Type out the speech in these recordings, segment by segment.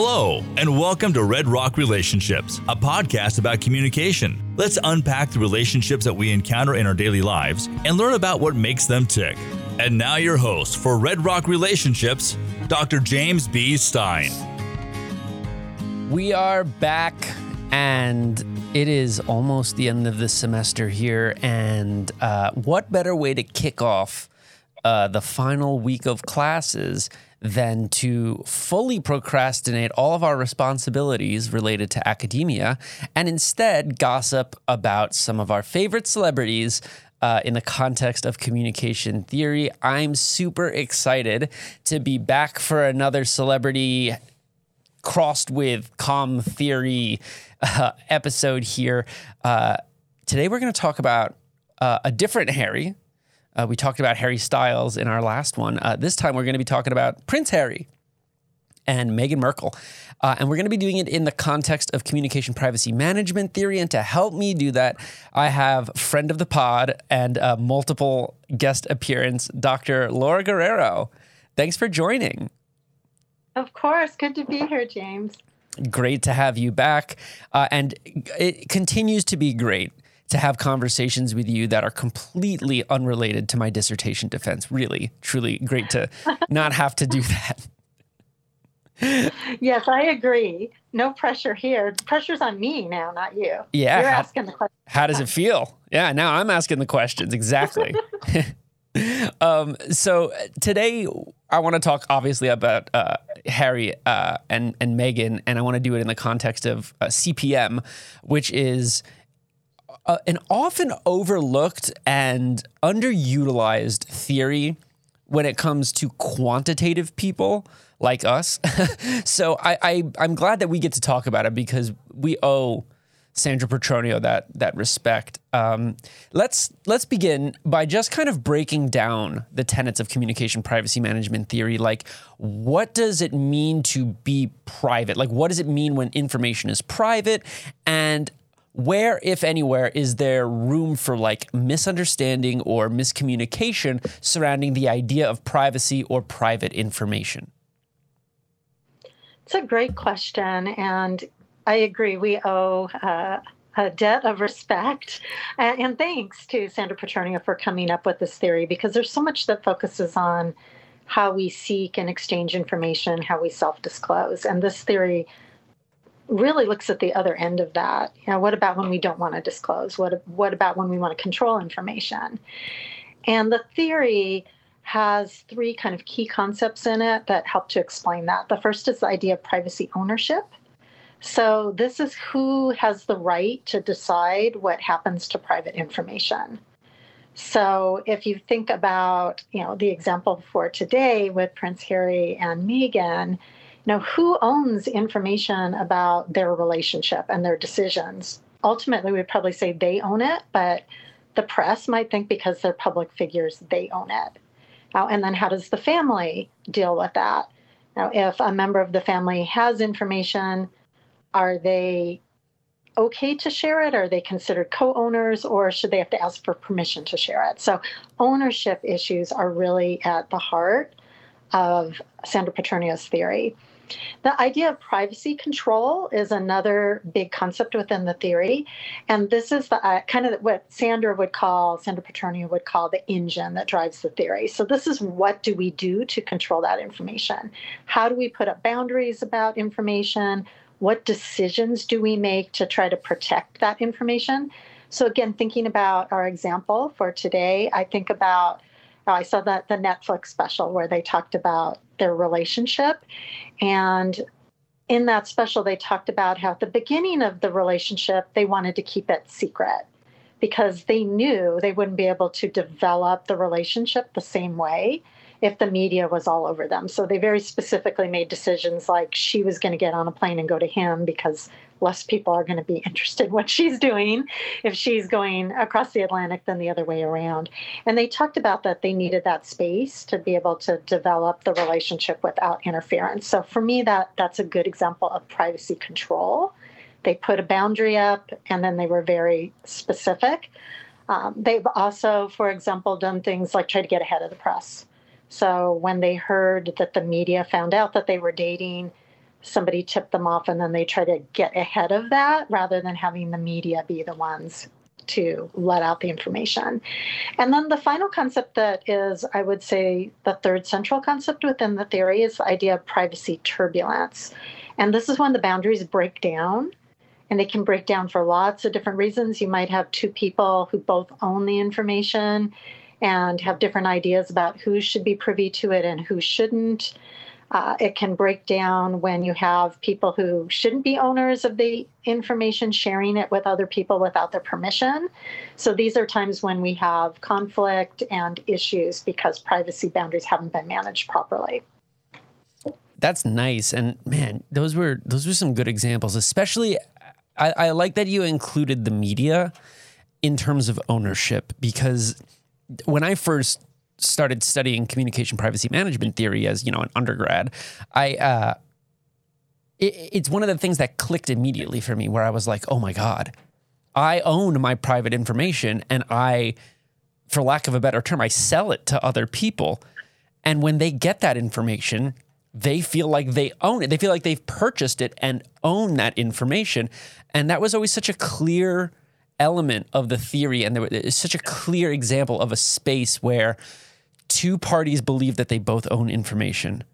Hello, and welcome to Red Rock Relationships, a podcast about communication. Let's unpack the relationships that we encounter in our daily lives and learn about what makes them tick. And now, your host for Red Rock Relationships, Dr. James B. Stein. We are back, and it is almost the end of the semester here. And uh, what better way to kick off uh, the final week of classes than to fully procrastinate all of our responsibilities related to academia and instead gossip about some of our favorite celebrities uh, in the context of communication theory. I'm super excited to be back for another celebrity crossed with com theory uh, episode here. Uh, today, we're going to talk about uh, a different Harry, uh, we talked about Harry Styles in our last one. Uh, this time we're going to be talking about Prince Harry and Meghan Markle. Uh, and we're going to be doing it in the context of communication privacy management theory. And to help me do that, I have friend of the pod and multiple guest appearance, Dr. Laura Guerrero. Thanks for joining. Of course. Good to be here, James. Great to have you back. Uh, and it continues to be great to have conversations with you that are completely unrelated to my dissertation defense. Really, truly great to not have to do that. yes, I agree. No pressure here. The pressure's on me now, not you. Yeah. You're asking the questions. How does it feel? Yeah, now I'm asking the questions. Exactly. um, so today I want to talk obviously about uh, Harry uh, and and Meghan, and I want to do it in the context of uh, CPM, which is uh, an often overlooked and underutilized theory when it comes to quantitative people like us. so I, I I'm glad that we get to talk about it because we owe Sandra Petronio that that respect. Um, let's let's begin by just kind of breaking down the tenets of communication privacy management theory. Like, what does it mean to be private? Like, what does it mean when information is private? And where, if anywhere, is there room for like misunderstanding or miscommunication surrounding the idea of privacy or private information? It's a great question. And I agree. We owe uh, a debt of respect. And thanks to Sandra Petronio for coming up with this theory because there's so much that focuses on how we seek and exchange information, how we self disclose. And this theory really looks at the other end of that. You know, what about when we don't want to disclose? What what about when we want to control information? And the theory has three kind of key concepts in it that help to explain that. The first is the idea of privacy ownership. So this is who has the right to decide what happens to private information. So if you think about, you know, the example for today with Prince Harry and Meghan, now, who owns information about their relationship and their decisions? Ultimately, we'd probably say they own it, but the press might think because they're public figures, they own it. Now, and then how does the family deal with that? Now, if a member of the family has information, are they okay to share it? Are they considered co owners or should they have to ask for permission to share it? So, ownership issues are really at the heart of Sandra Petronio's theory. The idea of privacy control is another big concept within the theory. And this is the uh, kind of what Sandra would call, Sandra Petronio would call the engine that drives the theory. So this is what do we do to control that information? How do we put up boundaries about information? What decisions do we make to try to protect that information? So again, thinking about our example for today, I think about I saw that the Netflix special where they talked about their relationship. And in that special, they talked about how at the beginning of the relationship, they wanted to keep it secret because they knew they wouldn't be able to develop the relationship the same way if the media was all over them. So they very specifically made decisions like she was going to get on a plane and go to him because less people are going to be interested in what she's doing if she's going across the Atlantic than the other way around. And they talked about that they needed that space to be able to develop the relationship without interference. So for me that that's a good example of privacy control. They put a boundary up and then they were very specific. Um, they've also, for example, done things like try to get ahead of the press. So when they heard that the media found out that they were dating, somebody tip them off and then they try to get ahead of that rather than having the media be the ones to let out the information. And then the final concept that is, I would say, the third central concept within the theory is the idea of privacy turbulence. And this is when the boundaries break down. And they can break down for lots of different reasons. You might have two people who both own the information and have different ideas about who should be privy to it and who shouldn't. Uh, it can break down when you have people who shouldn't be owners of the information sharing it with other people without their permission. So these are times when we have conflict and issues because privacy boundaries haven't been managed properly. That's nice, and man, those were those were some good examples. Especially, I, I like that you included the media in terms of ownership because when I first started studying communication privacy management theory as you know an undergrad, I uh, it, it's one of the things that clicked immediately for me, where I was like, oh my god, I own my private information, and I, for lack of a better term, I sell it to other people, and when they get that information. They feel like they own it. They feel like they've purchased it and own that information. And that was always such a clear element of the theory. And there was such a clear example of a space where two parties believe that they both own information,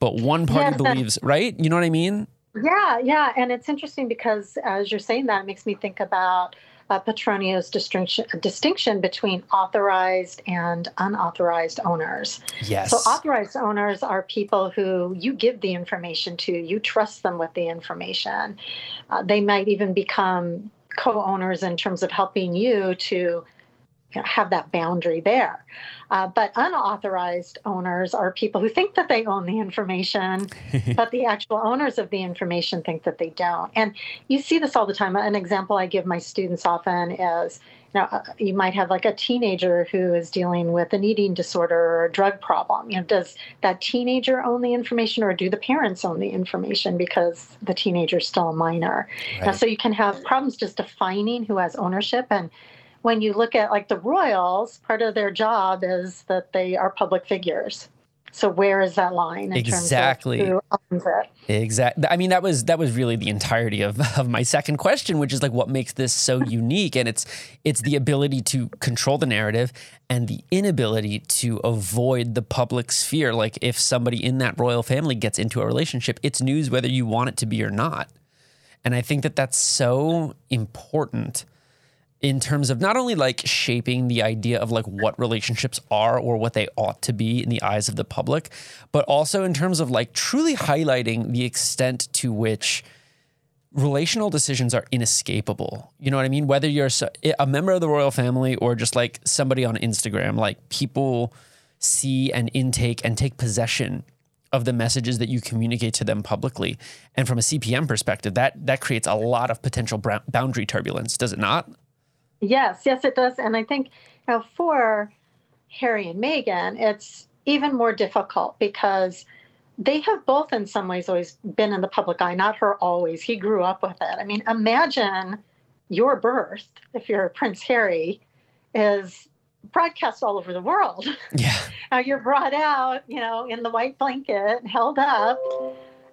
but one party believes, right? You know what I mean? Yeah, yeah. And it's interesting because as you're saying that, it makes me think about uh, Petronio's distinction, distinction between authorized and unauthorized owners. Yes. So, authorized owners are people who you give the information to, you trust them with the information. Uh, they might even become co owners in terms of helping you to you know, have that boundary there. Uh, but unauthorized owners are people who think that they own the information, but the actual owners of the information think that they don't. And you see this all the time. An example I give my students often is you know, uh, you might have like a teenager who is dealing with an eating disorder or a drug problem. You know, does that teenager own the information or do the parents own the information because the teenager is still a minor? Right. Now, so you can have problems just defining who has ownership and when you look at like the royals, part of their job is that they are public figures. So where is that line exactly. Exactly. I mean, that was that was really the entirety of, of my second question, which is like what makes this so unique, and it's it's the ability to control the narrative and the inability to avoid the public sphere. Like if somebody in that royal family gets into a relationship, it's news whether you want it to be or not. And I think that that's so important in terms of not only like shaping the idea of like what relationships are or what they ought to be in the eyes of the public, but also in terms of like truly highlighting the extent to which relational decisions are inescapable. You know what I mean? Whether you're eh, a member of the royal family or just like somebody on Instagram, like people see and intake and take possession of the messages that you communicate to them publicly. And from a CPM perspective, that that creates a lot of potential boundary turbulence, does it not? Yes, yes, it does. And I think you know, for Harry and Meghan, it's even more difficult because they have both, in some ways, always been in the public eye. Not her always. He grew up with it. I mean, imagine your birth, if you're Prince Harry, is broadcast all over the world. Yeah. now you're brought out, you know, in the white blanket, held up.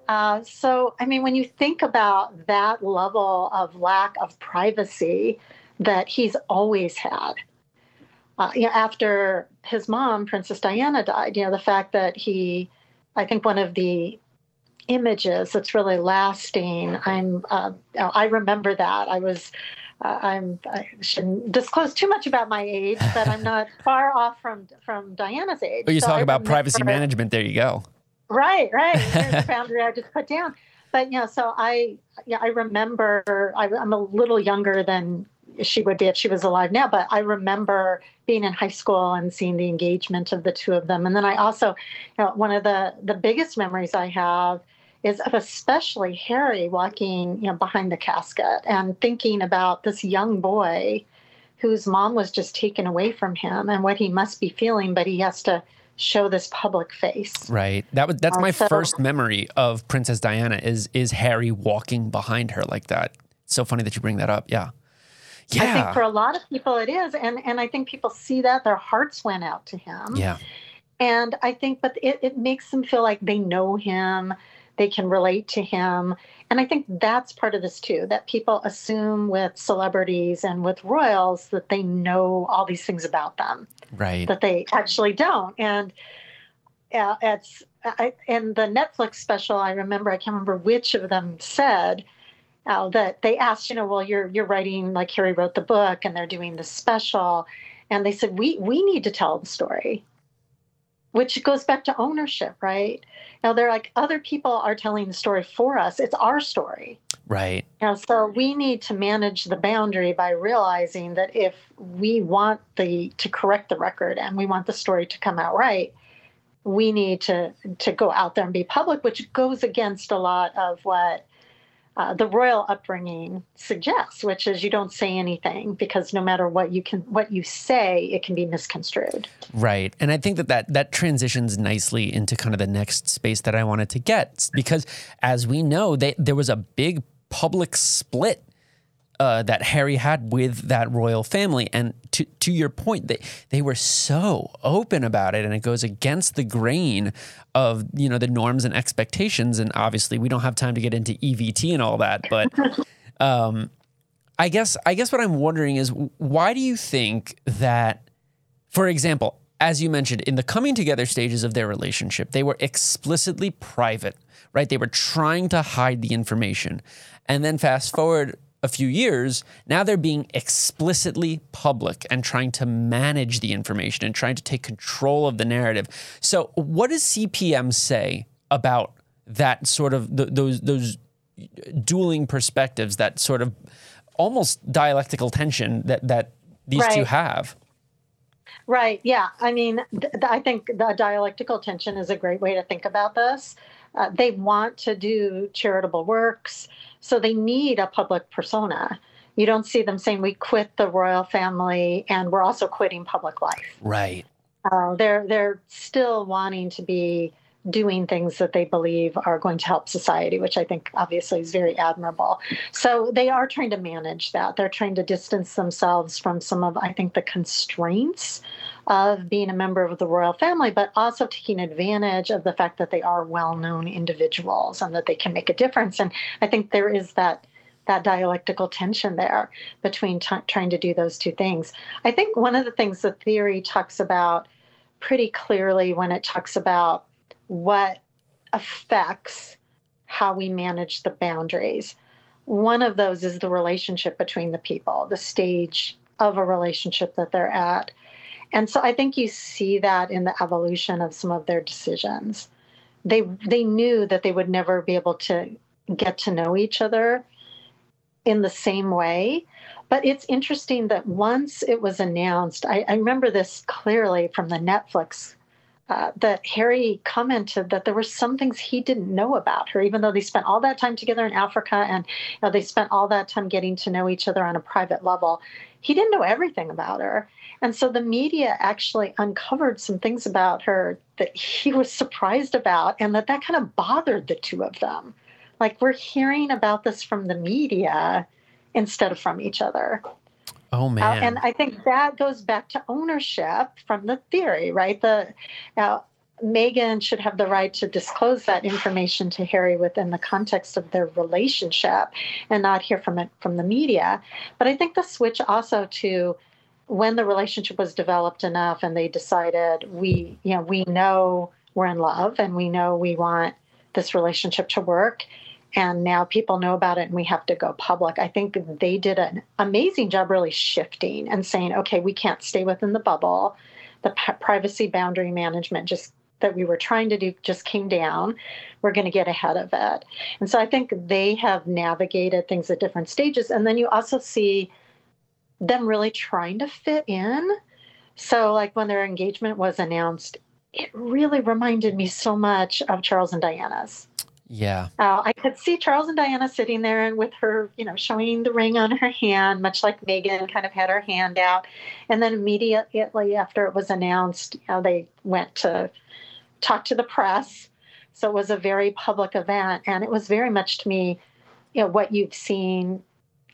Uh, so, I mean, when you think about that level of lack of privacy, that he's always had. Uh, you know, after his mom, Princess Diana, died, you know, the fact that he, I think one of the images that's really lasting, I'm, uh, I remember that. I was, uh, I'm, I shouldn't disclose too much about my age, but I'm not far off from from Diana's age. But you so talk I about privacy management. There you go. Right, right. There's the boundary I just put down. But you know, so I, yeah, I remember I, I'm a little younger than she would be if she was alive now. But I remember being in high school and seeing the engagement of the two of them. And then I also, you know, one of the the biggest memories I have is of especially Harry walking, you know, behind the casket and thinking about this young boy whose mom was just taken away from him and what he must be feeling, but he has to show this public face. Right. That was that's uh, my so, first memory of Princess Diana is is Harry walking behind her like that. so funny that you bring that up. Yeah. Yeah. I think for a lot of people it is. And and I think people see that, their hearts went out to him. Yeah. And I think, but it, it makes them feel like they know him. they can relate to him. And I think that's part of this too, that people assume with celebrities and with royals that they know all these things about them. Right. That they actually don't. And uh, it's I, in the Netflix special, I remember I can't remember which of them said uh, that they asked, you know, well, you're you're writing like Harry wrote the book, and they're doing the special, and they said we we need to tell the story, which goes back to ownership, right? Now they're like other people are telling the story for us; it's our story, right? And so we need to manage the boundary by realizing that if we want the to correct the record and we want the story to come out right we need to to go out there and be public, which goes against a lot of what uh, the royal upbringing suggests, which is you don't say anything because no matter what you can what you say, it can be misconstrued. Right, and I think that that that transitions nicely into kind of the next space that I wanted to get because, as we know, they, there was a big public split uh, that Harry had with that royal family. And to to your point, they they were so open about it, and it goes against the grain of you know the norms and expectations. And obviously, we don't have time to get into EVT and all that, but. Um, I guess I guess what I'm wondering is why do you think that, for example, as you mentioned, in the coming together stages of their relationship, they were explicitly private, right? They were trying to hide the information. And then fast forward a few years, now they're being explicitly public and trying to manage the information and trying to take control of the narrative. So, what does CPM say about that sort of th- those those dueling perspectives, that sort of almost dialectical tension that that these right. two have? Right. Yeah. I mean, th- I think the dialectical tension is a great way to think about this. Uh, they want to do charitable works. So they need a public persona. You don't see them saying we quit the royal family and we're also quitting public life. Right. Uh, they're they're still wanting to be doing things that they believe are going to help society, which I think obviously is very admirable. So they are trying to manage that. They're trying to distance themselves from some of, I think, the constraints of being a member of the royal family, but also taking advantage of the fact that they are well known individuals and that they can make a difference. And I think there is that. That dialectical tension there between t- trying to do those two things. I think one of the things the theory talks about pretty clearly when it talks about what affects how we manage the boundaries. One of those is the relationship between the people, the stage of a relationship that they're at. And so I think you see that in the evolution of some of their decisions. They they knew that they would never be able to get to know each other in the same way. But it's interesting that once it was announced, I, I remember this clearly from the Netflix uh, that Harry commented that there were some things he didn't know about her, even though they spent all that time together in Africa and you know, they spent all that time getting to know each other on a private level. He didn't know everything about her. And so the media actually uncovered some things about her that he was surprised about and that that kind of bothered the two of them. Like we're hearing about this from the media instead of from each other. Oh man! Uh, and I think that goes back to ownership from the theory, right? The uh, Meghan should have the right to disclose that information to Harry within the context of their relationship, and not hear from it from the media. But I think the switch also to when the relationship was developed enough, and they decided we, you know, we know we're in love, and we know we want this relationship to work and now people know about it and we have to go public. I think they did an amazing job really shifting and saying, okay, we can't stay within the bubble. The p- privacy boundary management just that we were trying to do just came down. We're going to get ahead of it. And so I think they have navigated things at different stages. And then you also see them really trying to fit in. So, like when their engagement was announced, it really reminded me so much of Charles and Diana's. Yeah. Uh, I could see Charles and Diana sitting there and with her, you know, showing the ring on her hand, much like Meghan kind of had her hand out. And then immediately after it was announced, you know, they went to talk to the press. So it was a very public event. And it was very much to me, you know, what you've seen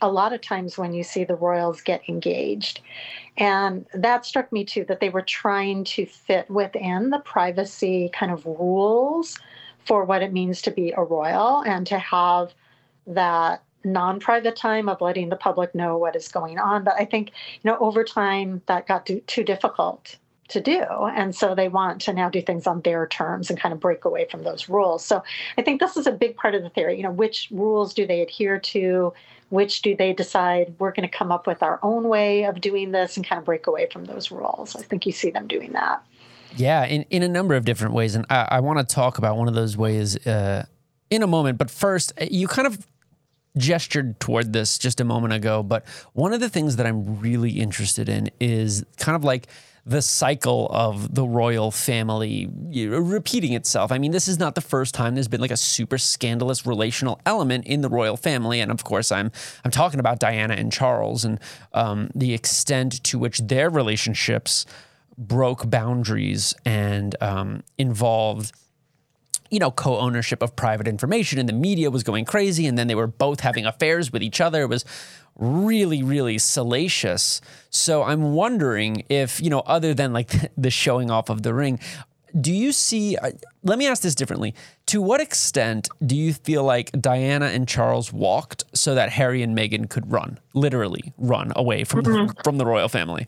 a lot of times when you see the royals get engaged. And that struck me too, that they were trying to fit within the privacy kind of rules for what it means to be a royal and to have that non-private time of letting the public know what is going on. But i think you know over time that got too, too difficult to do. And so they want to now do things on their terms and kind of break away from those rules. So i think this is a big part of the theory. You know which rules do they adhere to? Which do they decide we're going to come up with our own way of doing this and kind of break away from those rules? I think you see them doing that yeah in, in a number of different ways and i, I want to talk about one of those ways uh, in a moment but first you kind of gestured toward this just a moment ago, but one of the things that I'm really interested in is kind of like the cycle of the royal family repeating itself. I mean, this is not the first time there's been like a super scandalous relational element in the royal family, and of course, I'm I'm talking about Diana and Charles and um, the extent to which their relationships broke boundaries and um, involved you know, co-ownership of private information and the media was going crazy and then they were both having affairs with each other. It was really, really salacious. So I'm wondering if, you know, other than like the showing off of the ring, do you see uh, let me ask this differently to what extent do you feel like diana and charles walked so that harry and meghan could run literally run away from mm-hmm. from the royal family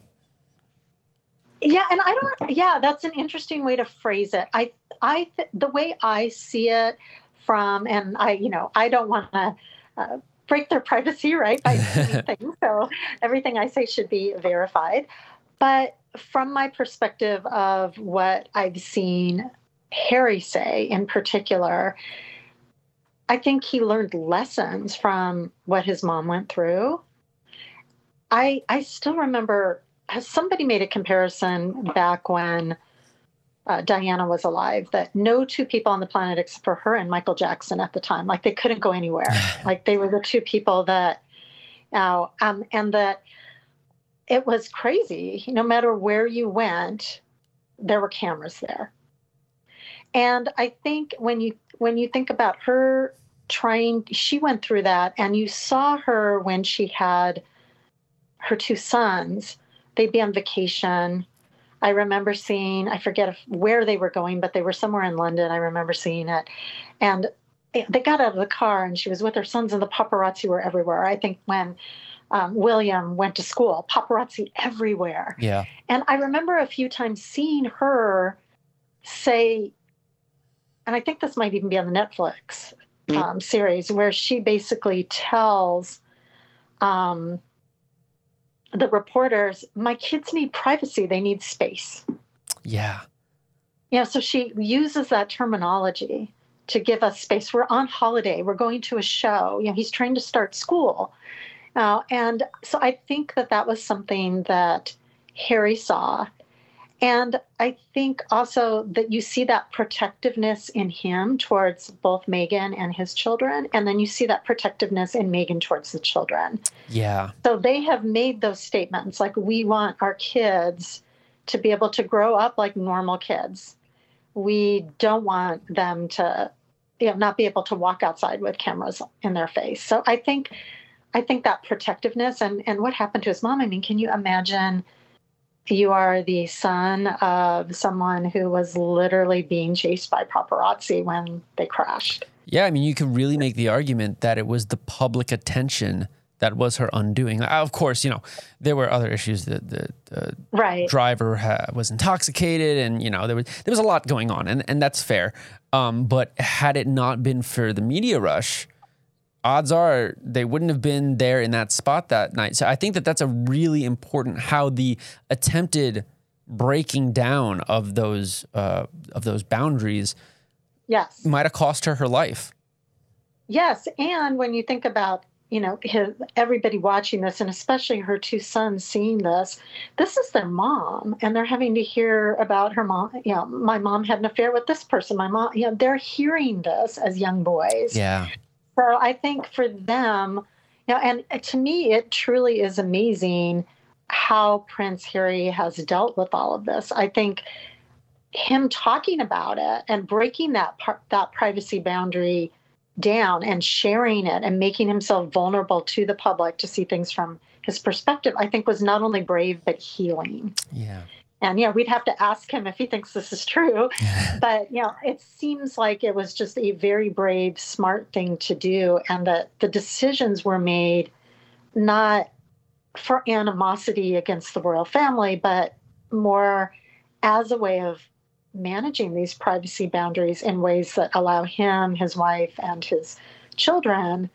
yeah and i don't yeah that's an interesting way to phrase it i I the way I see it from, and I, you know, I don't want to uh, break their privacy, right, by things. So everything I say should be verified. But from my perspective of what I've seen Harry say in particular, I think he learned lessons from what his mom went through. I I still remember somebody made a comparison back when uh, Diana was alive, that no two people on the planet except for her and Michael Jackson at the time, like they couldn't go anywhere. like they were the two people that, now, um, and that it was crazy. No matter where you went, there were cameras there. And I think when you when you think about her trying, she went through that, and you saw her when she had her two sons. They'd be on vacation I remember seeing, I forget if, where they were going, but they were somewhere in London. I remember seeing it. And they got out of the car and she was with her sons, and the paparazzi were everywhere. I think when um, William went to school, paparazzi everywhere. Yeah. And I remember a few times seeing her say, and I think this might even be on the Netflix mm-hmm. um, series, where she basically tells um, the reporters, my kids need privacy, they need space. Yeah. Yeah, so she uses that terminology to give us space. We're on holiday, we're going to a show. You know, he's trying to start school. Uh, and so I think that that was something that Harry saw and I think also that you see that protectiveness in him towards both Meghan and his children. And then you see that protectiveness in Meghan towards the children. Yeah. So they have made those statements like, we want our kids to be able to grow up like normal kids. We don't want them to you know, not be able to walk outside with cameras in their face. So I think I think that protectiveness and, and what happened to his mom, I mean, can you imagine you are the son of someone who was literally being chased by paparazzi when they crashed. Yeah, I mean, you can really make the argument that it was the public attention that was her undoing. Of course, you know there were other issues. The, the, the right. driver ha- was intoxicated, and you know there was there was a lot going on, and and that's fair. Um, but had it not been for the media rush, odds are they wouldn't have been there in that spot that night. So I think that that's a really important how the attempted breaking down of those uh, of those boundaries yes might have cost her her life. Yes, and when you think about you know his, everybody watching this and especially her two sons seeing this this is their mom and they're having to hear about her mom you know my mom had an affair with this person my mom you know they're hearing this as young boys yeah so I think for them, you know, and uh, to me, it truly is amazing how Prince Harry has dealt with all of this. I think him talking about it and breaking that part, that privacy boundary down and sharing it and making himself vulnerable to the public to see things from his perspective, I think was not only brave but healing. Yeah. And you know, we'd have to ask him if he thinks this is true. but you know, it seems like it was just a very brave, smart thing to do, and that the decisions were made not for animosity against the royal family, but more as a way of managing these privacy boundaries in ways that allow him, his wife, and his children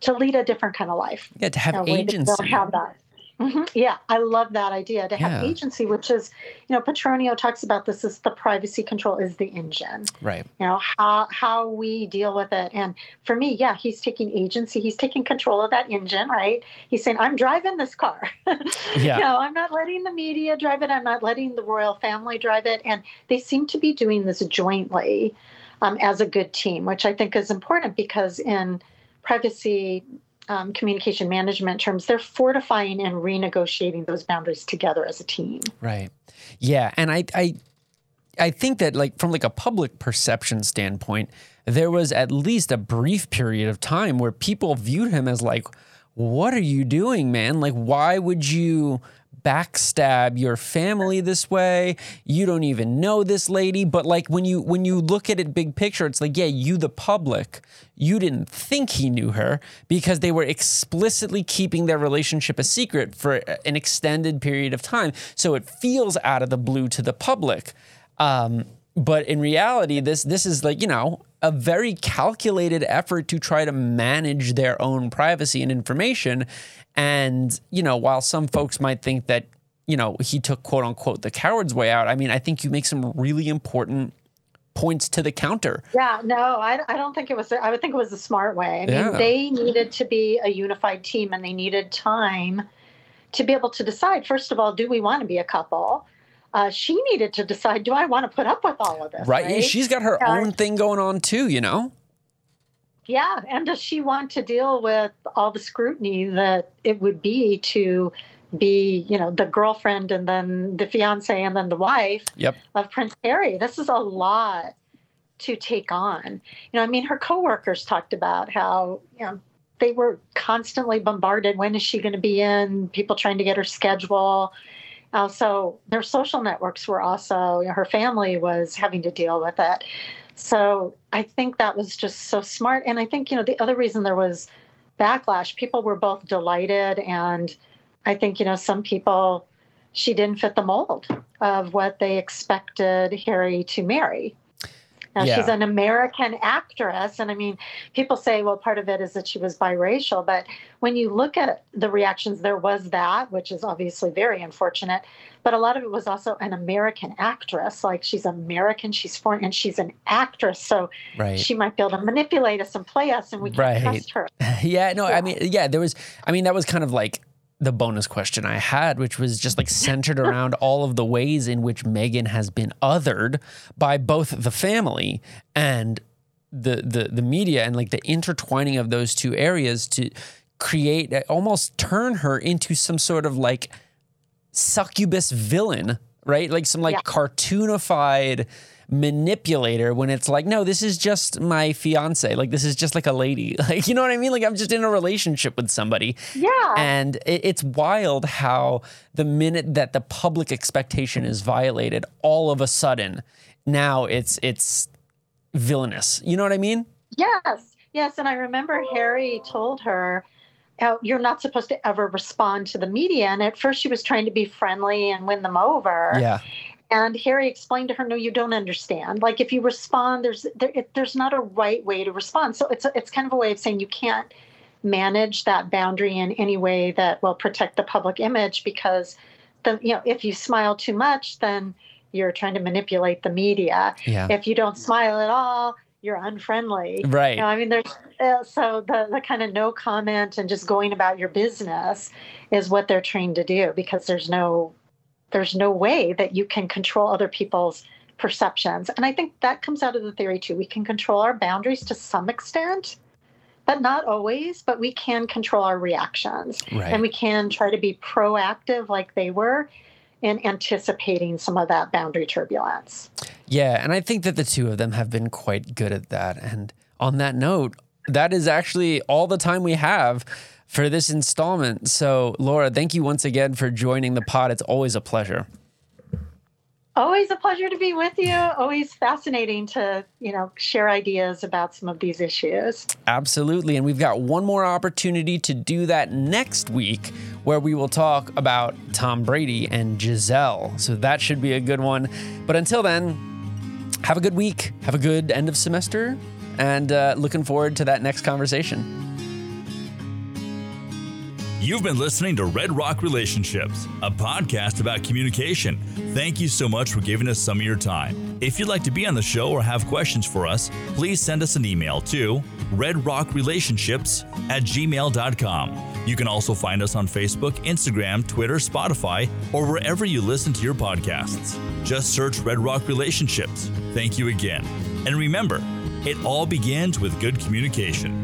to lead a different kind of life. Yeah, to have agency. Don't have that. Mm-hmm. Yeah, I love that idea to have yeah. agency, which is, you know, Petronio talks about this as the privacy control is the engine. Right. You know, how how we deal with it. And for me, yeah, he's taking agency. He's taking control of that engine, right? He's saying, I'm driving this car. yeah. You know, I'm not letting the media drive it. I'm not letting the royal family drive it. And they seem to be doing this jointly um, as a good team, which I think is important because in privacy um, communication management terms, they're fortifying and renegotiating those boundaries together as a team. Right. Yeah, and I, I, I think that like from like a public perception standpoint, there was at least a brief period of time where people viewed him as like, "What are you doing, man? Like, why would you?" Backstab your family this way. You don't even know this lady, but like when you when you look at it big picture, it's like, yeah, you the public, you didn't think he knew her because they were explicitly keeping their relationship a secret for an extended period of time. So it feels out of the blue to the public. Um, but in reality, this this is like, you know, a very calculated effort to try to manage their own privacy and information. And, you know, while some folks might think that, you know, he took quote unquote the coward's way out, I mean, I think you make some really important points to the counter. Yeah, no, I, I don't think it was, I would think it was a smart way. I mean, they needed to be a unified team and they needed time to be able to decide, first of all, do we want to be a couple? Uh, she needed to decide, do I want to put up with all of this? Right. right? She's got her own thing going on too, you know? Yeah, and does she want to deal with all the scrutiny that it would be to be, you know, the girlfriend and then the fiance and then the wife yep. of Prince Harry? This is a lot to take on. You know, I mean, her coworkers talked about how, you know, they were constantly bombarded. When is she going to be in? People trying to get her schedule. Uh, so their social networks were also, you know, her family was having to deal with it. So I think that was just so smart. And I think, you know, the other reason there was backlash, people were both delighted. And I think, you know, some people, she didn't fit the mold of what they expected Harry to marry. Now, yeah. she's an American actress. And I mean, people say, well, part of it is that she was biracial. But when you look at the reactions, there was that, which is obviously very unfortunate. But a lot of it was also an American actress. Like she's American, she's foreign, and she's an actress. So right. she might be able to manipulate us and play us, and we can't right. trust her. yeah, no, yeah. I mean, yeah, there was, I mean, that was kind of like, the bonus question I had, which was just like centered around all of the ways in which Meghan has been othered by both the family and the the the media and like the intertwining of those two areas to create uh, almost turn her into some sort of like succubus villain, right? Like some like yeah. cartoonified manipulator when it's like, no, this is just my fiance. Like, this is just like a lady. Like, you know what I mean? Like, I'm just in a relationship with somebody. Yeah. And it, it's wild how the minute that the public expectation is violated, all of a sudden, now it's it's villainous. You know what I mean? Yes. Yes. And I remember Harry told her, oh, you're not supposed to ever respond to the media. And at first, she was trying to be friendly and win them over. Yeah. And Harry explained to her, "No, you don't understand. Like if you respond, there's there, it, there's not a right way to respond. So it's a, it's kind of a way of saying you can't manage that boundary in any way that will protect the public image because the you know if you smile too much, then you're trying to manipulate the media. Yeah. If you don't smile at all, you're unfriendly. Right. You know, I mean, there's uh, so the the kind of no comment and just going about your business is what they're trained to do because there's no there's no way that you can control other people's perceptions. And I think that comes out of the theory too. We can control our boundaries to some extent, but not always, but we can control our reactions. Right. And we can try to be proactive like they were in anticipating some of that boundary turbulence. Yeah, and I think that the two of them have been quite good at that. And on that note, that is actually all the time we have for this installment. So, Laura, thank you once again for joining the pod. It's always a pleasure. Always a pleasure to be with you. Always fascinating to, you know, share ideas about some of these issues. Absolutely. And we've got one more opportunity to do that next week where we will talk about Tom Brady and Gisele. So that should be a good one. But until then, have a good week. Have a good end of semester. And uh, looking forward to that next conversation. You've been listening to Red Rock Relationships, a podcast about communication. Thank you so much for giving us some of your time. If you'd like to be on the show or have questions for us, please send us an email to redrockrelationships at gmail.com. You can also find us on Facebook, Instagram, Twitter, Spotify, or wherever you listen to your podcasts. Just search Red Rock Relationships. Thank you again. And remember, it all begins with good communication.